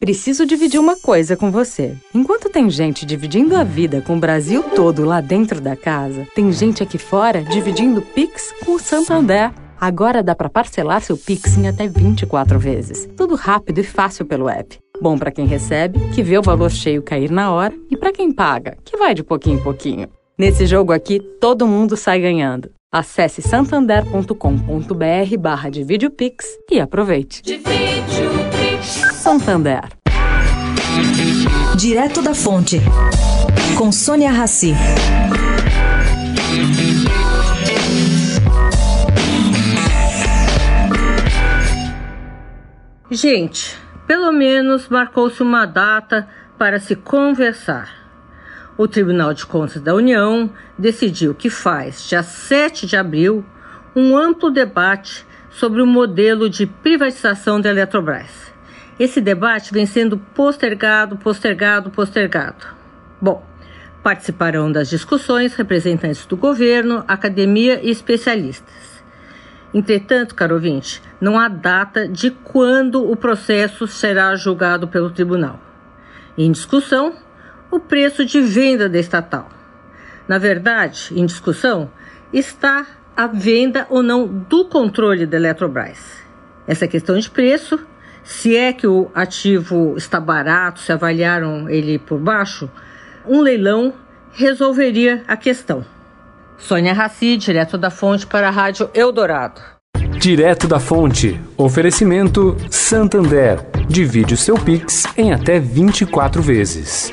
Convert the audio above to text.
Preciso dividir uma coisa com você. Enquanto tem gente dividindo a vida com o Brasil todo lá dentro da casa, tem gente aqui fora dividindo Pix com o Santander. Agora dá para parcelar seu Pix em até 24 vezes. Tudo rápido e fácil pelo app. Bom para quem recebe, que vê o valor cheio cair na hora, e para quem paga, que vai de pouquinho em pouquinho. Nesse jogo aqui, todo mundo sai ganhando. Acesse santander.com.br barra Pix e aproveite. Santander. Direto da Fonte, com Sônia Rassi. Gente, pelo menos marcou-se uma data para se conversar o Tribunal de Contas da União decidiu que faz, dia 7 de abril, um amplo debate sobre o modelo de privatização da Eletrobras. Esse debate vem sendo postergado, postergado, postergado. Bom, participarão das discussões representantes do governo, academia e especialistas. Entretanto, caro ouvinte, não há data de quando o processo será julgado pelo tribunal. Em discussão, o preço de venda da estatal. Na verdade, em discussão, está a venda ou não do controle da Eletrobras. Essa questão de preço, se é que o ativo está barato, se avaliaram ele por baixo, um leilão resolveria a questão. Sônia Raci, direto da fonte para a Rádio Eldorado. Direto da fonte. Oferecimento Santander. Divide o seu Pix em até 24 vezes.